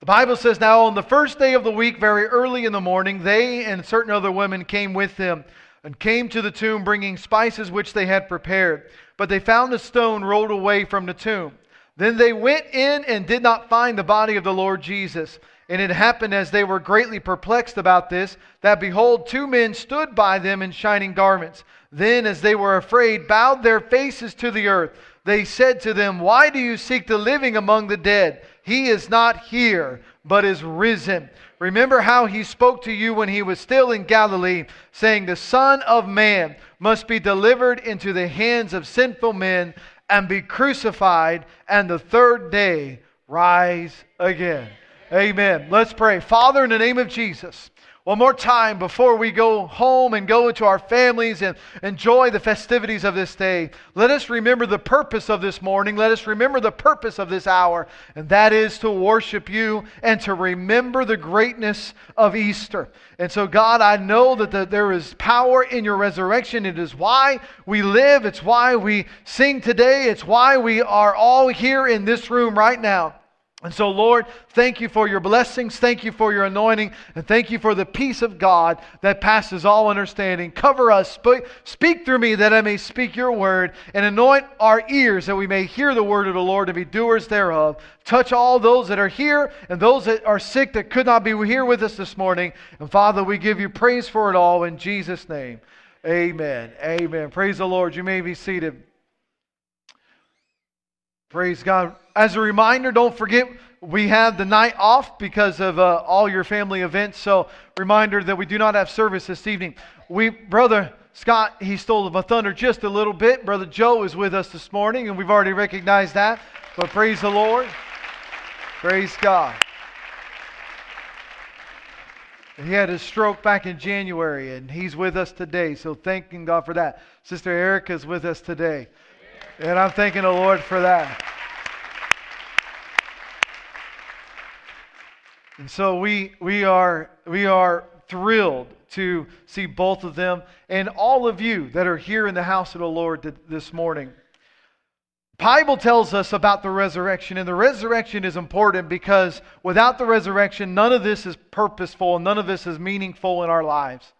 The Bible says, Now on the first day of the week, very early in the morning, they and certain other women came with them and came to the tomb bringing spices which they had prepared. But they found a stone rolled away from the tomb. Then they went in and did not find the body of the Lord Jesus. And it happened as they were greatly perplexed about this, that behold, two men stood by them in shining garments. Then, as they were afraid, bowed their faces to the earth. They said to them, Why do you seek the living among the dead? He is not here, but is risen. Remember how he spoke to you when he was still in Galilee, saying, The Son of Man must be delivered into the hands of sinful men and be crucified, and the third day rise again. Amen. Let's pray. Father, in the name of Jesus, one more time before we go home and go into our families and enjoy the festivities of this day, let us remember the purpose of this morning. Let us remember the purpose of this hour, and that is to worship you and to remember the greatness of Easter. And so, God, I know that the, there is power in your resurrection. It is why we live, it's why we sing today, it's why we are all here in this room right now. And so, Lord, thank you for your blessings. Thank you for your anointing. And thank you for the peace of God that passes all understanding. Cover us. Speak, speak through me that I may speak your word. And anoint our ears that we may hear the word of the Lord and be doers thereof. Touch all those that are here and those that are sick that could not be here with us this morning. And Father, we give you praise for it all in Jesus' name. Amen. Amen. Praise the Lord. You may be seated. Praise God. As a reminder, don't forget we have the night off because of uh, all your family events. So, reminder that we do not have service this evening. We, brother Scott, he stole my thunder just a little bit. Brother Joe is with us this morning, and we've already recognized that. But praise the Lord. Praise God. He had his stroke back in January, and he's with us today. So, thanking God for that. Sister Erica is with us today. And I'm thanking the Lord for that. And so we, we, are, we are thrilled to see both of them and all of you that are here in the house of the Lord this morning. Bible tells us about the resurrection, and the resurrection is important because without the resurrection, none of this is purposeful and none of this is meaningful in our lives.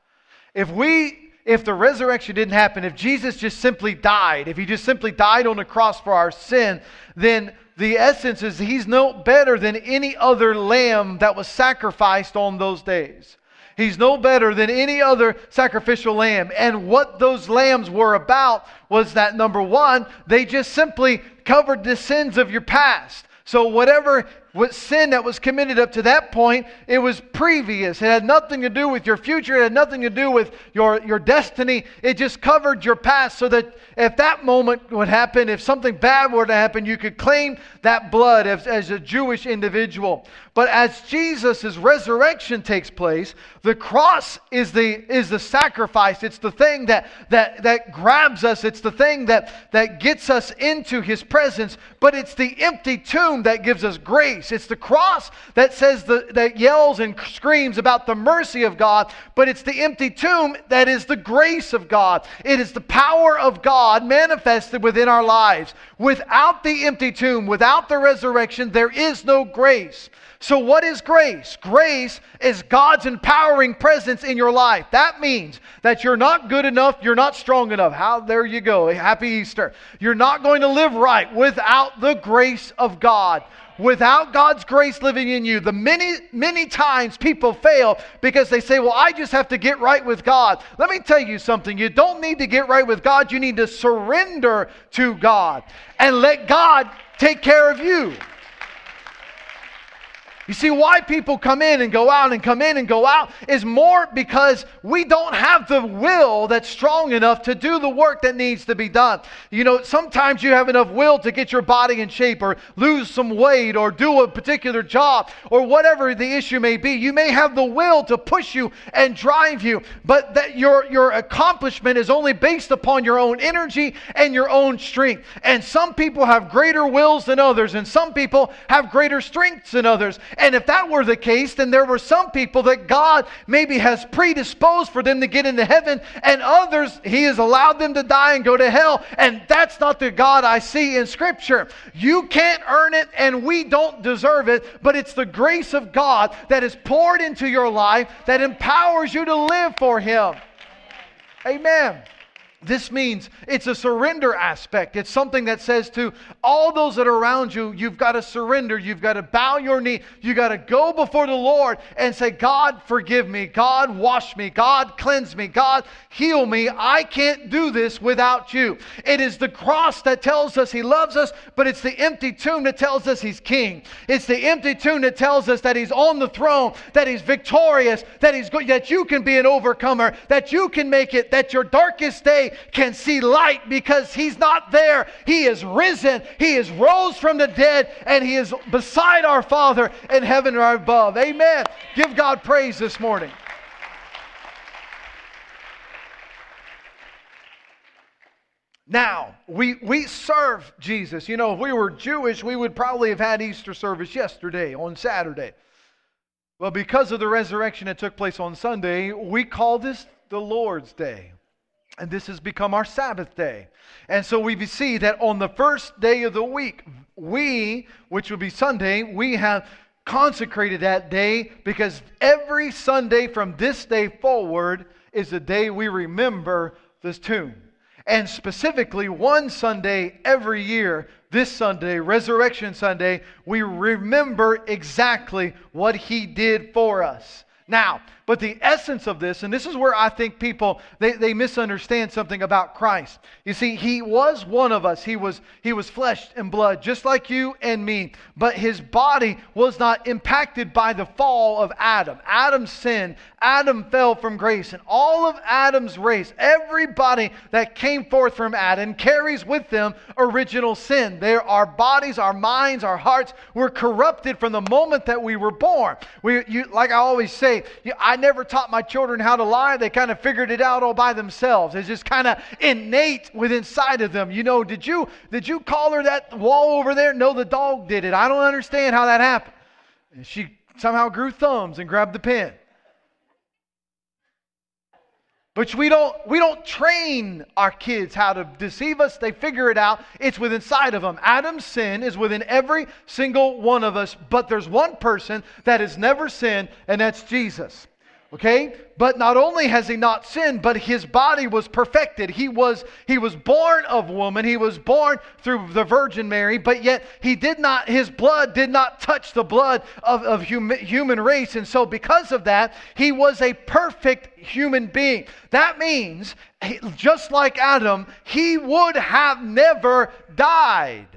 If we if the resurrection didn't happen, if Jesus just simply died, if he just simply died on the cross for our sin, then the essence is he's no better than any other lamb that was sacrificed on those days. He's no better than any other sacrificial lamb. And what those lambs were about was that number one, they just simply covered the sins of your past. So, whatever what sin that was committed up to that point, it was previous. It had nothing to do with your future. It had nothing to do with your, your destiny. It just covered your past so that if that moment would happen, if something bad were to happen, you could claim that blood as, as a Jewish individual. But as Jesus' resurrection takes place, the cross is the, is the sacrifice. It's the thing that, that, that grabs us. It's the thing that, that gets us into his presence. But it's the empty tomb that gives us grace grace. It's the cross that says the, that yells and screams about the mercy of God, but it's the empty tomb that is the grace of God. It is the power of God manifested within our lives. Without the empty tomb, without the resurrection, there is no grace. So, what is grace? Grace is God's empowering presence in your life. That means that you're not good enough, you're not strong enough. How there you go. Happy Easter. You're not going to live right without the grace of God without God's grace living in you, the many, many times people fail because they say, Well, I just have to get right with God. Let me tell you something. You don't need to get right with God, you need to surrender to God and let God take care of you. You see, why people come in and go out and come in and go out is more because we don't have the will that's strong enough to do the work that needs to be done. You know, sometimes you have enough will to get your body in shape or lose some weight or do a particular job or whatever the issue may be. You may have the will to push you and drive you, but that your, your accomplishment is only based upon your own energy and your own strength. And some people have greater wills than others, and some people have greater strengths than others. And if that were the case, then there were some people that God maybe has predisposed for them to get into heaven, and others He has allowed them to die and go to hell. And that's not the God I see in Scripture. You can't earn it, and we don't deserve it, but it's the grace of God that is poured into your life that empowers you to live for Him. Amen. This means it's a surrender aspect. It's something that says to all those that are around you, you've got to surrender. You've got to bow your knee. You've got to go before the Lord and say, God, forgive me. God, wash me. God, cleanse me. God, heal me. I can't do this without you. It is the cross that tells us He loves us, but it's the empty tomb that tells us He's King. It's the empty tomb that tells us that He's on the throne, that He's victorious, that He's good, that you can be an overcomer, that you can make it, that your darkest day can see light because he's not there. He is risen. He is rose from the dead and he is beside our Father in heaven or above. Amen. Give God praise this morning. Now, we, we serve Jesus. You know, if we were Jewish, we would probably have had Easter service yesterday on Saturday. Well, because of the resurrection that took place on Sunday, we call this the Lord's Day. And this has become our Sabbath day. And so we see that on the first day of the week, we, which will be Sunday, we have consecrated that day because every Sunday from this day forward is the day we remember this tomb. And specifically, one Sunday every year, this Sunday, Resurrection Sunday, we remember exactly what He did for us. Now, but the essence of this, and this is where I think people they, they misunderstand something about Christ. You see, he was one of us. He was he was flesh and blood, just like you and me. But his body was not impacted by the fall of Adam. Adam sinned. Adam fell from grace. And all of Adam's race, everybody that came forth from Adam carries with them original sin. There our bodies, our minds, our hearts were corrupted from the moment that we were born. We you like I always say, I never taught my children how to lie. They kind of figured it out all by themselves. It's just kind of innate within inside of them. You know, did you did you call her that wall over there? No, the dog did it. I don't understand how that happened. And she somehow grew thumbs and grabbed the pen. But we don't, we don't train our kids how to deceive us. They figure it out. It's within inside of them. Adam's sin is within every single one of us, but there's one person that has never sinned, and that's Jesus. Okay? But not only has he not sinned, but his body was perfected. He was he was born of woman. He was born through the Virgin Mary, but yet he did not his blood did not touch the blood of, of human, human race. And so because of that, he was a perfect human being. That means just like Adam, he would have never died.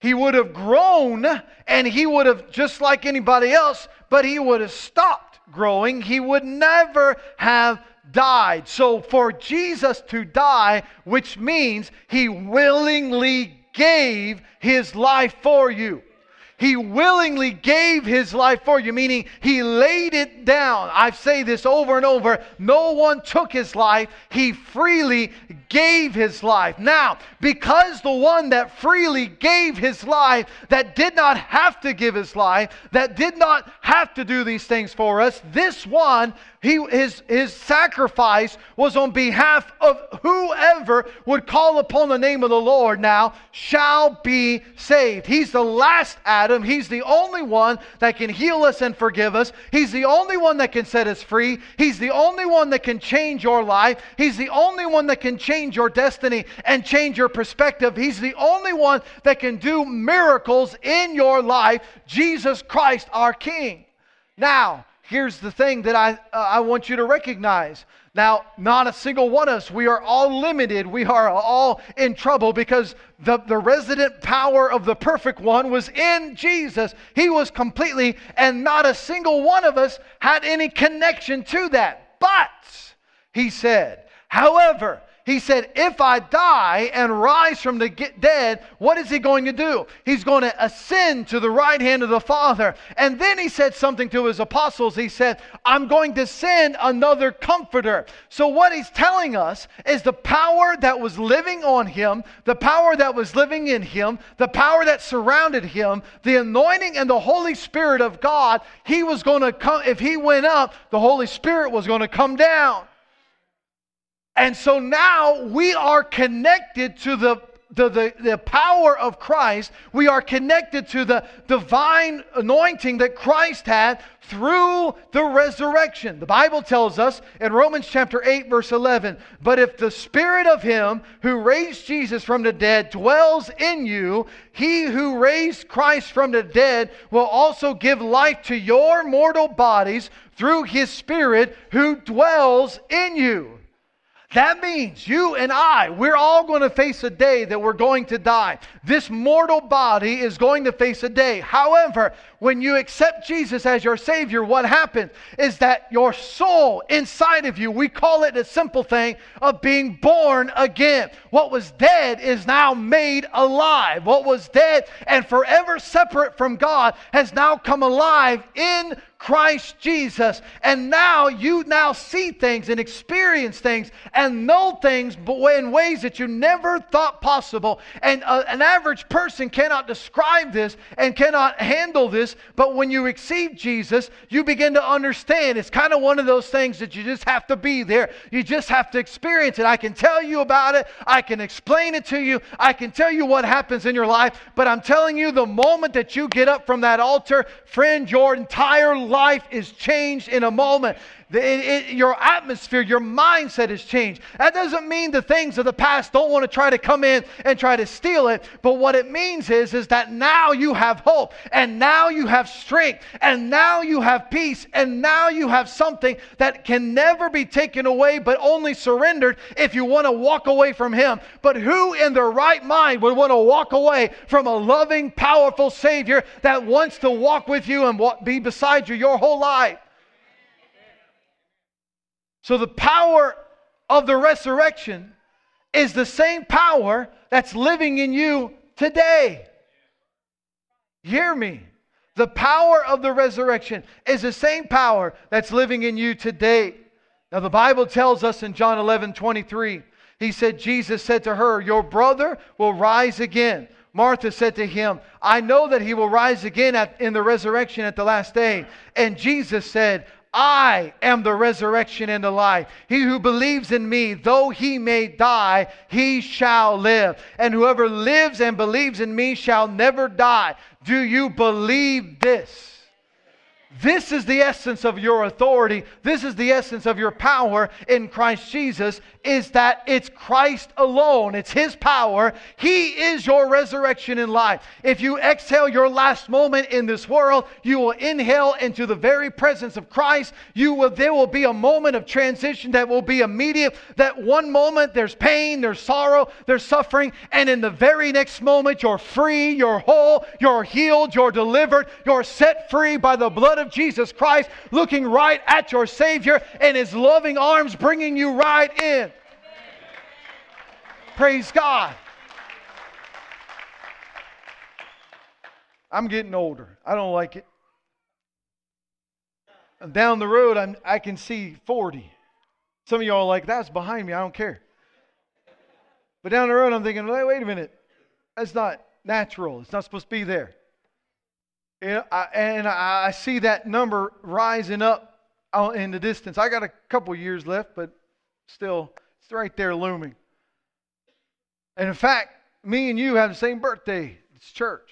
He would have grown and he would have, just like anybody else, but he would have stopped growing, he would never have died. So for Jesus to die, which means he willingly gave his life for you. He willingly gave his life for you, meaning he laid it down. I say this over and over. No one took his life, he freely gave his life. Now, because the one that freely gave his life, that did not have to give his life, that did not have to do these things for us, this one he, his, his sacrifice was on behalf of whoever would call upon the name of the Lord now shall be saved. He's the last Adam. He's the only one that can heal us and forgive us. He's the only one that can set us free. He's the only one that can change your life. He's the only one that can change your destiny and change your perspective. He's the only one that can do miracles in your life. Jesus Christ, our King. Now, here's the thing that I, uh, I want you to recognize Now, not a single one of us, we are all limited. We are all in trouble because the, the resident power of the perfect one was in Jesus. He was completely, and not a single one of us had any connection to that. But, he said, however, he said, If I die and rise from the dead, what is he going to do? He's going to ascend to the right hand of the Father. And then he said something to his apostles. He said, I'm going to send another comforter. So, what he's telling us is the power that was living on him, the power that was living in him, the power that surrounded him, the anointing and the Holy Spirit of God, he was going to come, if he went up, the Holy Spirit was going to come down. And so now we are connected to the, the, the, the, power of Christ. We are connected to the divine anointing that Christ had through the resurrection. The Bible tells us in Romans chapter 8, verse 11 But if the spirit of him who raised Jesus from the dead dwells in you, he who raised Christ from the dead will also give life to your mortal bodies through his spirit who dwells in you. That means you and I, we're all going to face a day that we're going to die. This mortal body is going to face a day. However, when you accept Jesus as your Savior, what happens is that your soul inside of you, we call it a simple thing of being born again. What was dead is now made alive. What was dead and forever separate from God has now come alive in Christ Jesus. And now you now see things and experience things and know things in ways that you never thought possible. And uh, an average person cannot describe this and cannot handle this. But when you receive Jesus, you begin to understand. It's kind of one of those things that you just have to be there. You just have to experience it. I can tell you about it. I can explain it to you. I can tell you what happens in your life. But I'm telling you, the moment that you get up from that altar, friend, your entire life is changed in a moment. It, it, your atmosphere, your mindset has changed. That doesn't mean the things of the past don't want to try to come in and try to steal it. But what it means is, is that now you have hope, and now you have strength, and now you have peace, and now you have something that can never be taken away, but only surrendered if you want to walk away from Him. But who in their right mind would want to walk away from a loving, powerful Savior that wants to walk with you and be beside you your whole life? So the power of the resurrection is the same power that's living in you today. Hear me. The power of the resurrection is the same power that's living in you today. Now, the Bible tells us in John 11 23, he said, Jesus said to her, Your brother will rise again. Martha said to him, I know that he will rise again at, in the resurrection at the last day. And Jesus said, I am the resurrection and the life. He who believes in me, though he may die, he shall live. And whoever lives and believes in me shall never die. Do you believe this? This is the essence of your authority. This is the essence of your power in Christ Jesus is that it's Christ alone. It's his power. He is your resurrection in life. If you exhale your last moment in this world, you will inhale into the very presence of Christ. You will there will be a moment of transition that will be immediate. That one moment there's pain, there's sorrow, there's suffering, and in the very next moment you're free, you're whole, you're healed, you're delivered, you're set free by the blood of Jesus Christ, looking right at your Savior and His loving arms bringing you right in. Praise God. I'm getting older. I don't like it. Down the road, I'm, I can see 40. Some of y'all are like, that's behind me. I don't care. But down the road, I'm thinking, wait, wait a minute. That's not natural. It's not supposed to be there. And I, and I see that number rising up in the distance. I got a couple years left, but still, it's right there looming. And in fact, me and you have the same birthday. It's church,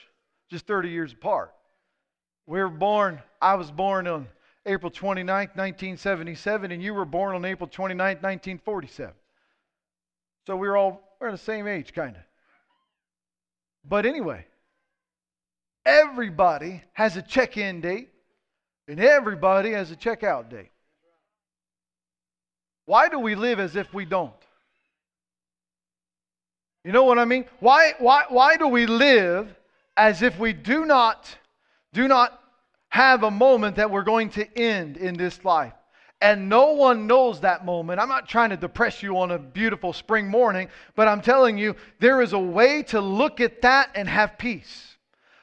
just 30 years apart. We were born, I was born on April 29th, 1977, and you were born on April 29th, 1947. So we were all, we're the same age, kind of. But anyway, Everybody has a check in date, and everybody has a check out date. Why do we live as if we don't? You know what I mean? Why, why, why do we live as if we do not, do not have a moment that we're going to end in this life? And no one knows that moment. I'm not trying to depress you on a beautiful spring morning, but I'm telling you, there is a way to look at that and have peace.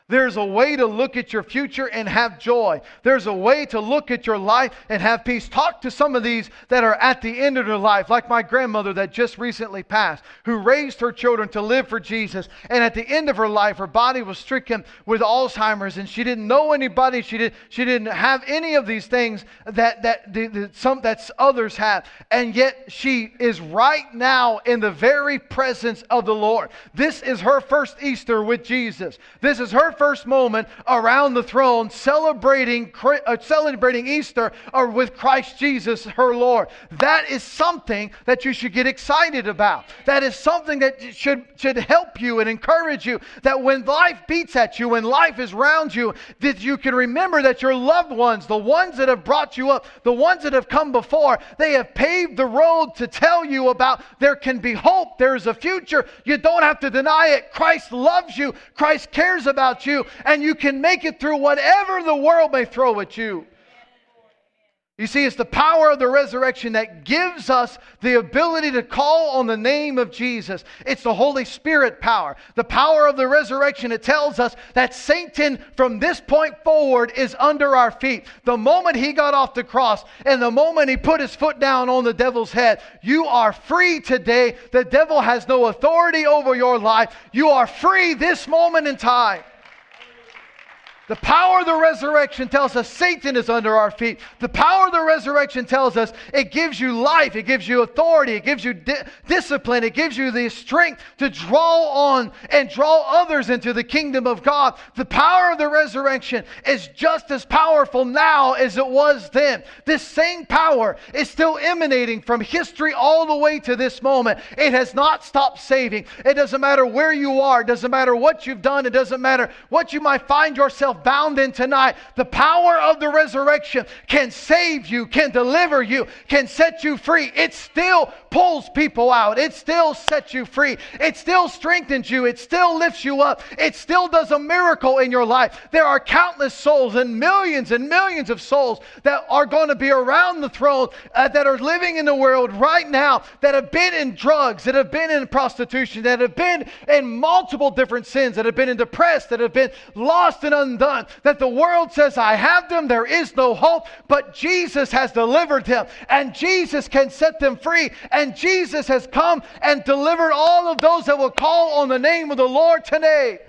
There's a way to look at your future and have joy. There's a way to look at your life and have peace. Talk to some of these that are at the end of their life, like my grandmother that just recently passed, who raised her children to live for Jesus. And at the end of her life, her body was stricken with Alzheimer's, and she didn't know anybody. She, did, she didn't have any of these things that, that, that, some, that others have. And yet she is right now in the very presence of the Lord. This is her first Easter with Jesus. This is her first moment around the throne celebrating, uh, celebrating Easter or with Christ Jesus, her Lord. That is something that you should get excited about. That is something that should, should help you and encourage you that when life beats at you, when life is around you, that you can remember that your loved ones, the ones that have brought you up, the ones that have come before, they have paved the road to tell you about there can be hope, there is a future. You don't have to deny it. Christ loves you, Christ cares about you, and you can make it through whatever the world may throw at you. You see, it's the power of the resurrection that gives us the ability to call on the name of Jesus. It's the Holy Spirit power. The power of the resurrection, it tells us that Satan, from this point forward, is under our feet. The moment he got off the cross and the moment he put his foot down on the devil's head, you are free today. The devil has no authority over your life. You are free this moment in time. The power of the resurrection tells us Satan is under our feet. The power of the resurrection tells us it gives you life, it gives you authority, it gives you di- discipline, it gives you the strength to draw on and draw others into the kingdom of God. The power of the resurrection is just as powerful now as it was then. This same power is still emanating from history all the way to this moment. It has not stopped saving. It doesn't matter where you are, it doesn't matter what you've done, it doesn't matter what you might find yourself bound in tonight, the power of the resurrection can save you, can deliver you, can set you free. It still pulls people out. It still sets you free. It still strengthens you. It still lifts you up. It still does a miracle in your life. There are countless souls and millions and millions of souls that are going to be around the throne uh, that are living in the world right now that have been in drugs, that have been in prostitution, that have been in multiple different sins, that have been in depressed, that have been lost and undone that the world says, I have them, there is no hope, but Jesus has delivered them, and Jesus can set them free, and Jesus has come and delivered all of those that will call on the name of the Lord today.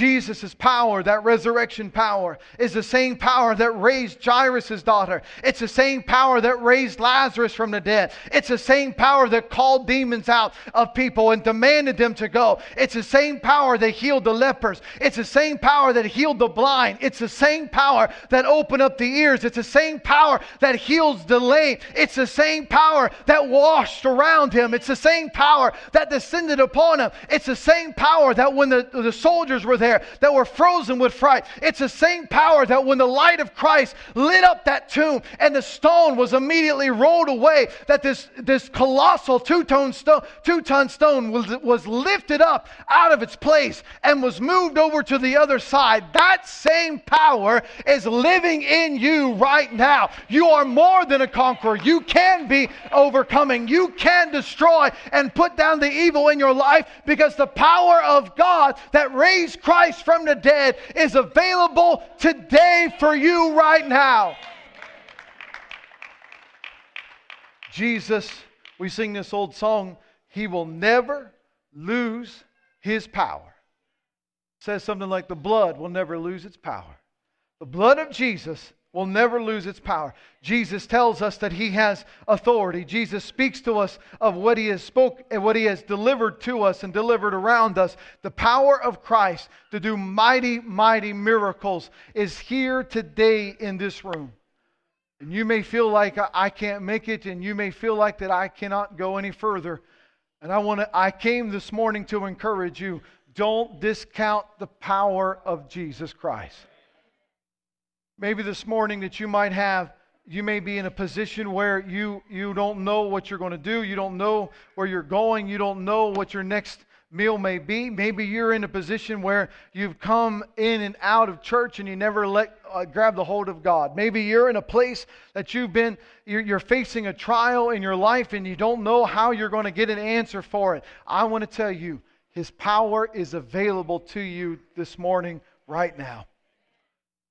Jesus' power, that resurrection power, is the same power that raised Jairus' daughter. It's the same power that raised Lazarus from the dead. It's the same power that called demons out of people and demanded them to go. It's the same power that healed the lepers. It's the same power that healed the blind. It's the same power that opened up the ears. It's the same power that heals the lame. It's the same power that washed around him. It's the same power that descended upon him. It's the same power that when the, the soldiers were there that were frozen with fright. It's the same power that when the light of Christ lit up that tomb and the stone was immediately rolled away, that this, this colossal two-ton stone, two-ton stone was, was lifted up out of its place and was moved over to the other side. That same power is living in you right now. You are more than a conqueror. You can be overcoming. You can destroy and put down the evil in your life because the power of God that raised Christ from the dead is available today for you right now. Jesus, we sing this old song, He will never lose His power. It says something like the blood will never lose its power. The blood of Jesus will never lose its power. Jesus tells us that he has authority. Jesus speaks to us of what he has spoke and what he has delivered to us and delivered around us. The power of Christ to do mighty mighty miracles is here today in this room. And you may feel like I can't make it and you may feel like that I cannot go any further. And I want to I came this morning to encourage you, don't discount the power of Jesus Christ. Maybe this morning that you might have, you may be in a position where you, you don't know what you're going to do. You don't know where you're going. You don't know what your next meal may be. Maybe you're in a position where you've come in and out of church and you never let uh, grab the hold of God. Maybe you're in a place that you've been you're, you're facing a trial in your life and you don't know how you're going to get an answer for it. I want to tell you, his power is available to you this morning right now.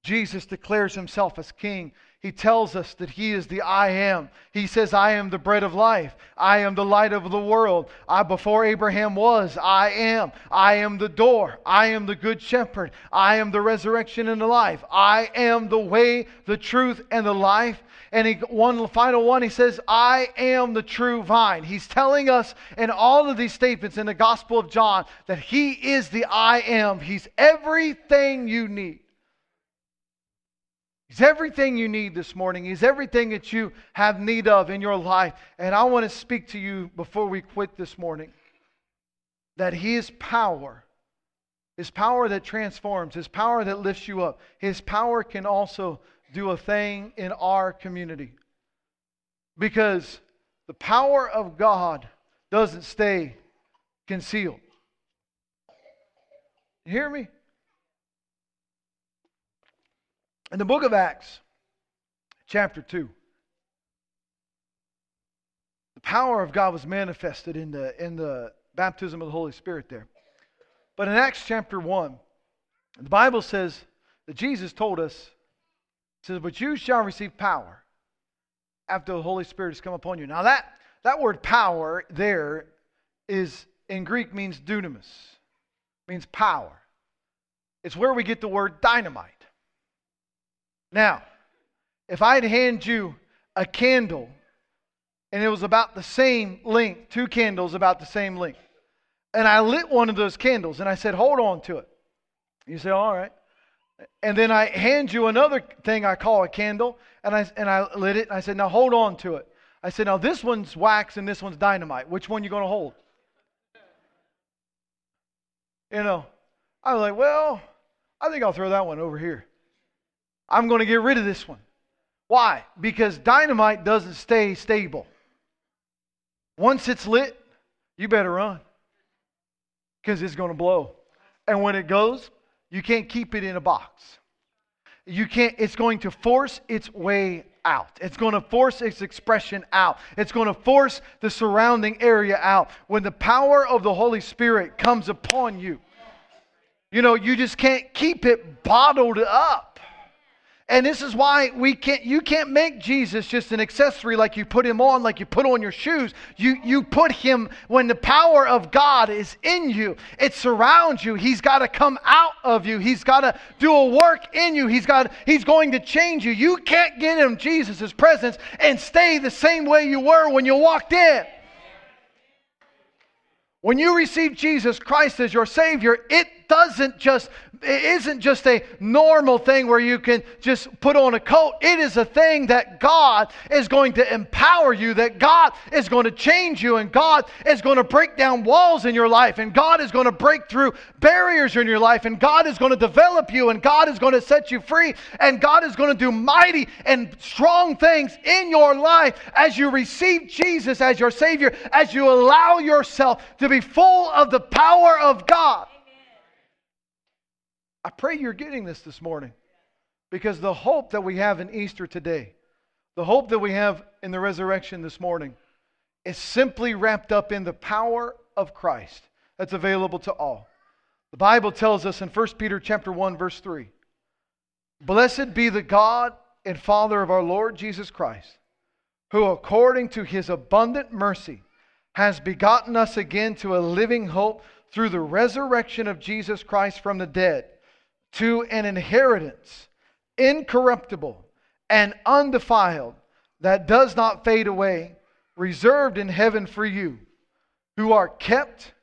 Jesus declares himself as king. He tells us that he is the I am. He says, I am the bread of life. I am the light of the world. I before Abraham was, I am. I am the door. I am the good shepherd. I am the resurrection and the life. I am the way, the truth, and the life. And he, one final one, he says, I am the true vine. He's telling us in all of these statements in the Gospel of John that he is the I am. He's everything you need. He's everything you need this morning. He's everything that you have need of in your life. And I want to speak to you before we quit this morning that His power, His power that transforms, His power that lifts you up, His power can also do a thing in our community. Because the power of God doesn't stay concealed. You hear me? In the book of Acts, chapter 2, the power of God was manifested in the, in the baptism of the Holy Spirit there. But in Acts chapter 1, the Bible says that Jesus told us, says, But you shall receive power after the Holy Spirit has come upon you. Now that, that word power there is in Greek means dunamis, means power. It's where we get the word dynamite. Now, if I'd hand you a candle and it was about the same length, two candles about the same length, and I lit one of those candles and I said, hold on to it. You say, all right. And then I hand you another thing I call a candle, and I, and I lit it, and I said, now hold on to it. I said, now this one's wax and this one's dynamite. Which one you going to hold? You know, I was like, well, I think I'll throw that one over here. I'm going to get rid of this one. Why? Because dynamite doesn't stay stable. Once it's lit, you better run because it's going to blow. And when it goes, you can't keep it in a box. You can't, it's going to force its way out. It's going to force its expression out. It's going to force the surrounding area out. When the power of the Holy Spirit comes upon you, you know, you just can't keep it bottled up. And this is why we can't you can't make Jesus just an accessory like you put him on, like you put on your shoes. You you put him when the power of God is in you, it surrounds you. He's got to come out of you. He's got to do a work in you. He's got he's going to change you. You can't get him Jesus' presence and stay the same way you were when you walked in. When you receive Jesus Christ as your Savior, it doesn't just it isn't just a normal thing where you can just put on a coat. It is a thing that God is going to empower you, that God is going to change you, and God is going to break down walls in your life, and God is going to break through barriers in your life, and God is going to develop you, and God is going to set you free, and God is going to do mighty and strong things in your life as you receive Jesus as your Savior, as you allow yourself to be full of the power of God. I pray you're getting this this morning because the hope that we have in Easter today, the hope that we have in the resurrection this morning, is simply wrapped up in the power of Christ that's available to all. The Bible tells us in 1 Peter chapter 1 verse 3, "Blessed be the God and Father of our Lord Jesus Christ, who according to his abundant mercy has begotten us again to a living hope through the resurrection of Jesus Christ from the dead." To an inheritance incorruptible and undefiled that does not fade away, reserved in heaven for you, who are kept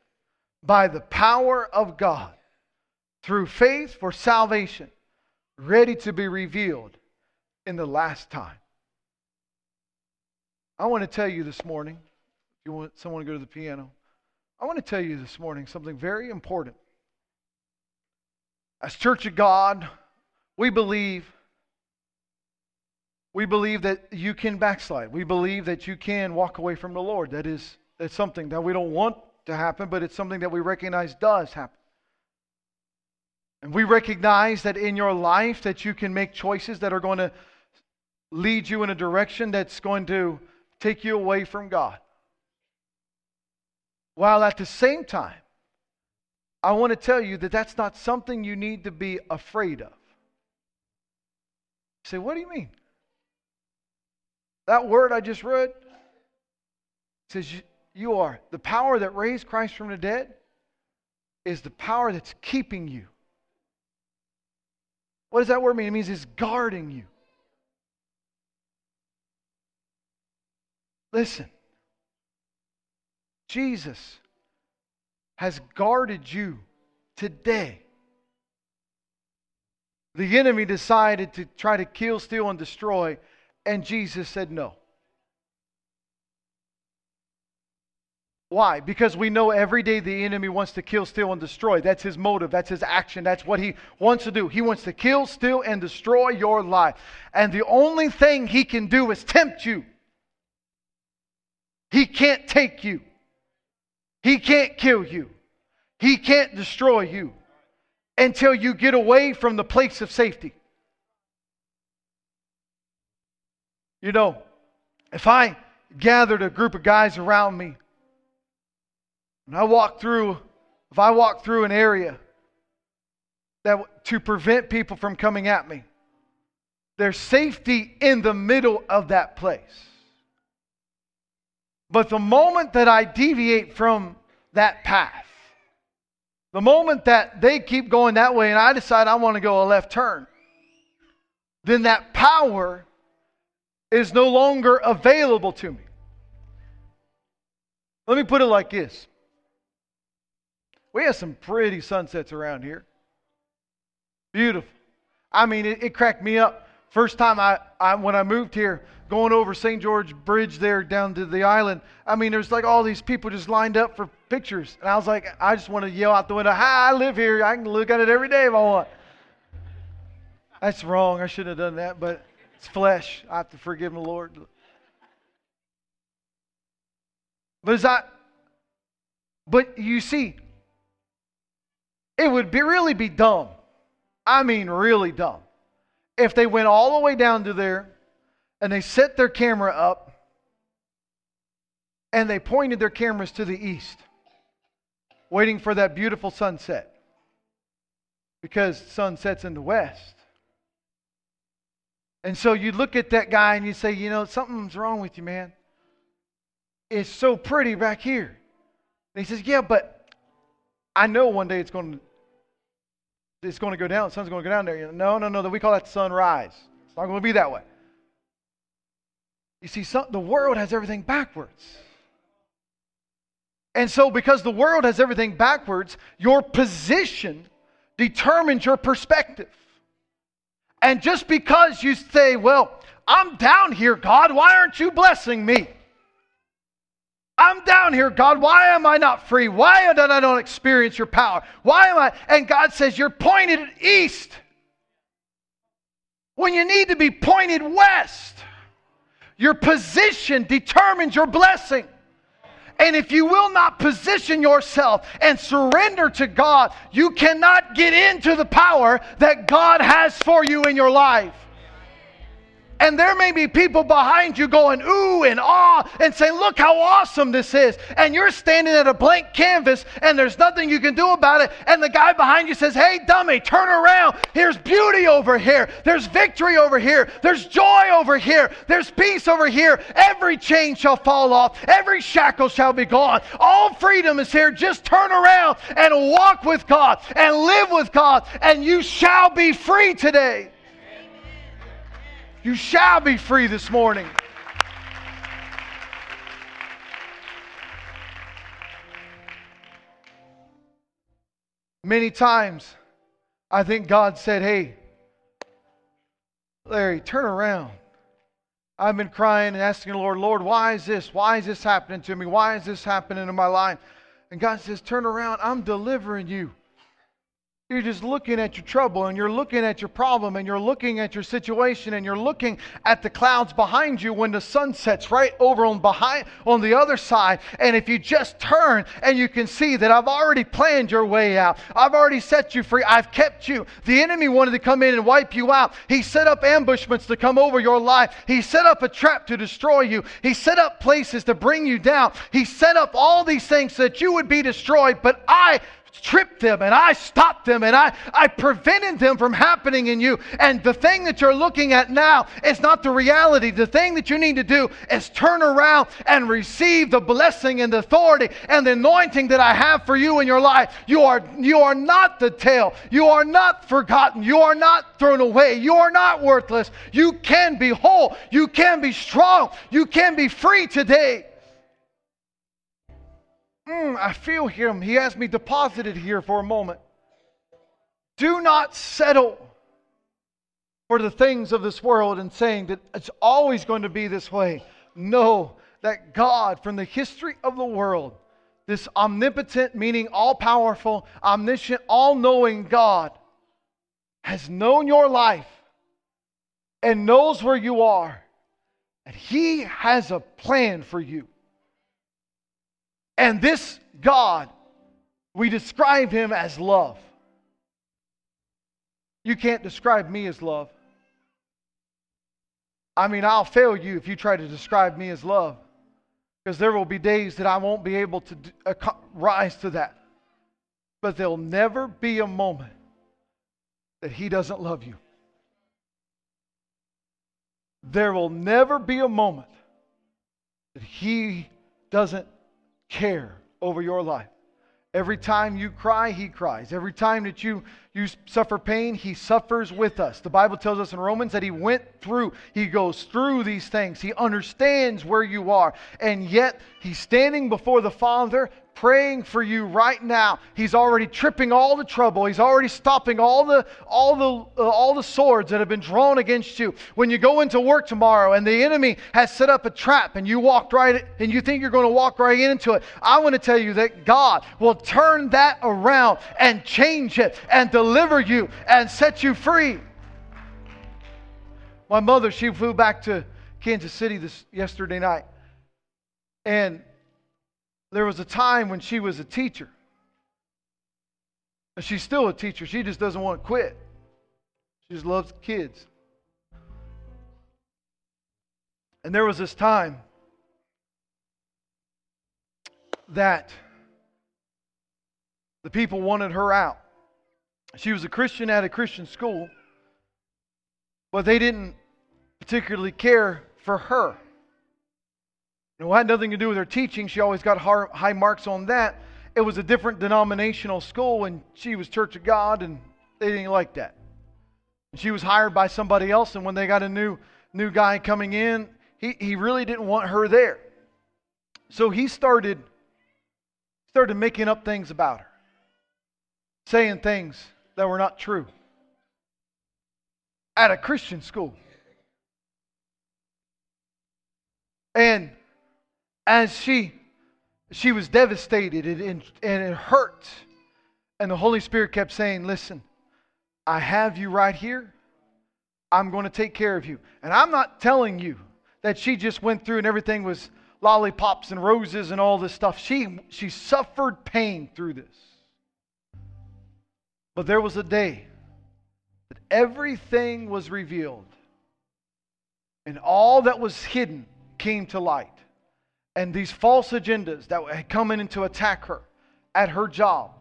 by the power of God through faith for salvation, ready to be revealed in the last time. I want to tell you this morning, if you want someone to go to the piano, I want to tell you this morning something very important. As Church of God, we believe we believe that you can backslide. We believe that you can walk away from the Lord. That is that's something that we don't want to happen, but it's something that we recognize does happen. And we recognize that in your life that you can make choices that are going to lead you in a direction that's going to take you away from God. While at the same time, I want to tell you that that's not something you need to be afraid of. You say, what do you mean? That word I just read says you are the power that raised Christ from the dead is the power that's keeping you. What does that word mean? It means it's guarding you. Listen, Jesus has guarded you today. The enemy decided to try to kill, steal, and destroy, and Jesus said no. Why? Because we know every day the enemy wants to kill, steal, and destroy. That's his motive. That's his action. That's what he wants to do. He wants to kill, steal, and destroy your life. And the only thing he can do is tempt you. He can't take you, he can't kill you, he can't destroy you until you get away from the place of safety. You know, if I gathered a group of guys around me and I walk through, if I walk through an area that to prevent people from coming at me, there's safety in the middle of that place. But the moment that I deviate from that path, the moment that they keep going that way and I decide I want to go a left turn, then that power is no longer available to me. Let me put it like this we have some pretty sunsets around here. Beautiful. I mean, it, it cracked me up. First time I, I, when I moved here, going over St. George Bridge there down to the island, I mean, there's like all these people just lined up for pictures. And I was like, I just want to yell out the window, Hi, I live here. I can look at it every day if I want. That's wrong. I shouldn't have done that, but it's flesh. I have to forgive the Lord. But as I, but you see, it would be really be dumb. I mean, really dumb. If they went all the way down to there and they set their camera up and they pointed their cameras to the east, waiting for that beautiful sunset. Because sun sets in the west. And so you look at that guy and you say, you know, something's wrong with you, man. It's so pretty back here. And he says, yeah, but I know one day it's going to it's going to go down. The sun's going to go down there. No, no, no. We call that sunrise. It's not going to be that way. You see, some, the world has everything backwards. And so, because the world has everything backwards, your position determines your perspective. And just because you say, Well, I'm down here, God, why aren't you blessing me? I'm down here, God. Why am I not free? Why did I not experience your power? Why am I? And God says, You're pointed east when you need to be pointed west. Your position determines your blessing. And if you will not position yourself and surrender to God, you cannot get into the power that God has for you in your life. And there may be people behind you going, ooh, and ah, and saying, look how awesome this is. And you're standing at a blank canvas and there's nothing you can do about it. And the guy behind you says, hey, dummy, turn around. Here's beauty over here. There's victory over here. There's joy over here. There's peace over here. Every chain shall fall off. Every shackle shall be gone. All freedom is here. Just turn around and walk with God and live with God, and you shall be free today. You shall be free this morning. Many times, I think God said, Hey, Larry, turn around. I've been crying and asking the Lord, Lord, why is this? Why is this happening to me? Why is this happening in my life? And God says, Turn around. I'm delivering you. You're just looking at your trouble and you're looking at your problem and you're looking at your situation and you're looking at the clouds behind you when the sun sets right over on behind on the other side. And if you just turn and you can see that I've already planned your way out. I've already set you free. I've kept you. The enemy wanted to come in and wipe you out. He set up ambushments to come over your life. He set up a trap to destroy you. He set up places to bring you down. He set up all these things so that you would be destroyed. But I tripped them and I stopped them and I, I prevented them from happening in you. And the thing that you're looking at now is not the reality. The thing that you need to do is turn around and receive the blessing and the authority and the anointing that I have for you in your life. You are, you are not the tail. You are not forgotten. You are not thrown away. You are not worthless. You can be whole. You can be strong. You can be free today. Mm, I feel him. He has me deposited here for a moment. Do not settle for the things of this world and saying that it's always going to be this way. Know that God, from the history of the world, this omnipotent, meaning all powerful, omniscient, all knowing God, has known your life and knows where you are. And He has a plan for you. And this God, we describe him as love. You can't describe me as love. I mean, I'll fail you if you try to describe me as love. Because there will be days that I won't be able to uh, rise to that. But there'll never be a moment that he doesn't love you. There will never be a moment that he doesn't care over your life. Every time you cry, he cries. Every time that you, you suffer pain, he suffers with us. The Bible tells us in Romans that he went through, he goes through these things. He understands where you are. And yet, he's standing before the Father, praying for you right now. He's already tripping all the trouble. He's already stopping all the all the uh, all the swords that have been drawn against you. When you go into work tomorrow and the enemy has set up a trap and you walked right and you think you're going to walk right into it, I want to tell you that God will turn that around and change it and deliver you and set you free. My mother, she flew back to Kansas City this yesterday night. And there was a time when she was a teacher. And She's still a teacher. She just doesn't want to quit. She just loves kids. And there was this time that the people wanted her out. She was a Christian at a Christian school, but they didn't particularly care for her. It had nothing to do with her teaching. She always got high marks on that. It was a different denominational school, and she was Church of God, and they didn't like that. She was hired by somebody else, and when they got a new new guy coming in, he, he really didn't want her there. So he started started making up things about her, saying things that were not true at a Christian school. And as she she was devastated and, and it hurt. And the Holy Spirit kept saying, Listen, I have you right here. I'm going to take care of you. And I'm not telling you that she just went through and everything was lollipops and roses and all this stuff. She, she suffered pain through this. But there was a day that everything was revealed and all that was hidden came to light and these false agendas that had come in to attack her at her job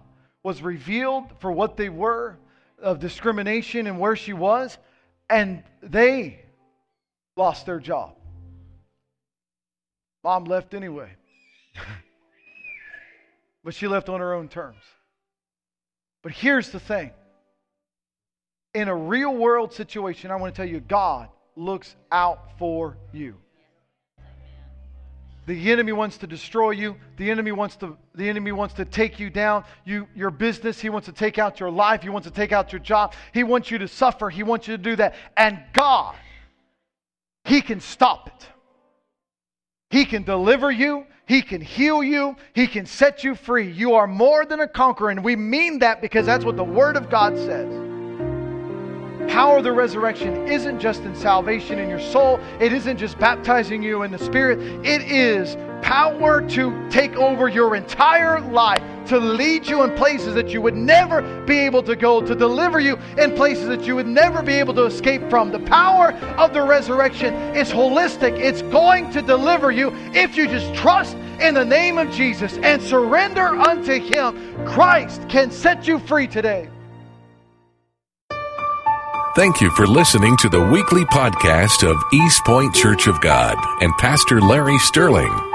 was revealed for what they were of discrimination and where she was, and they lost their job. Mom left anyway. but she left on her own terms. But here's the thing in a real world situation, I want to tell you, God looks out for you. The enemy wants to destroy you. The enemy wants to, the enemy wants to take you down. You, your business, he wants to take out your life. He wants to take out your job. He wants you to suffer. He wants you to do that. And God, he can stop it. He can deliver you. He can heal you. He can set you free. You are more than a conqueror. And we mean that because that's what the Word of God says. Power of the resurrection isn't just in salvation in your soul, it isn't just baptizing you in the Spirit. It is power to take over your entire life, to lead you in places that you would never be able to go, to deliver you in places that you would never be able to escape from. The power of the resurrection is holistic, it's going to deliver you if you just trust in the name of Jesus and surrender unto Him. Christ can set you free today. Thank you for listening to the weekly podcast of East Point Church of God and Pastor Larry Sterling.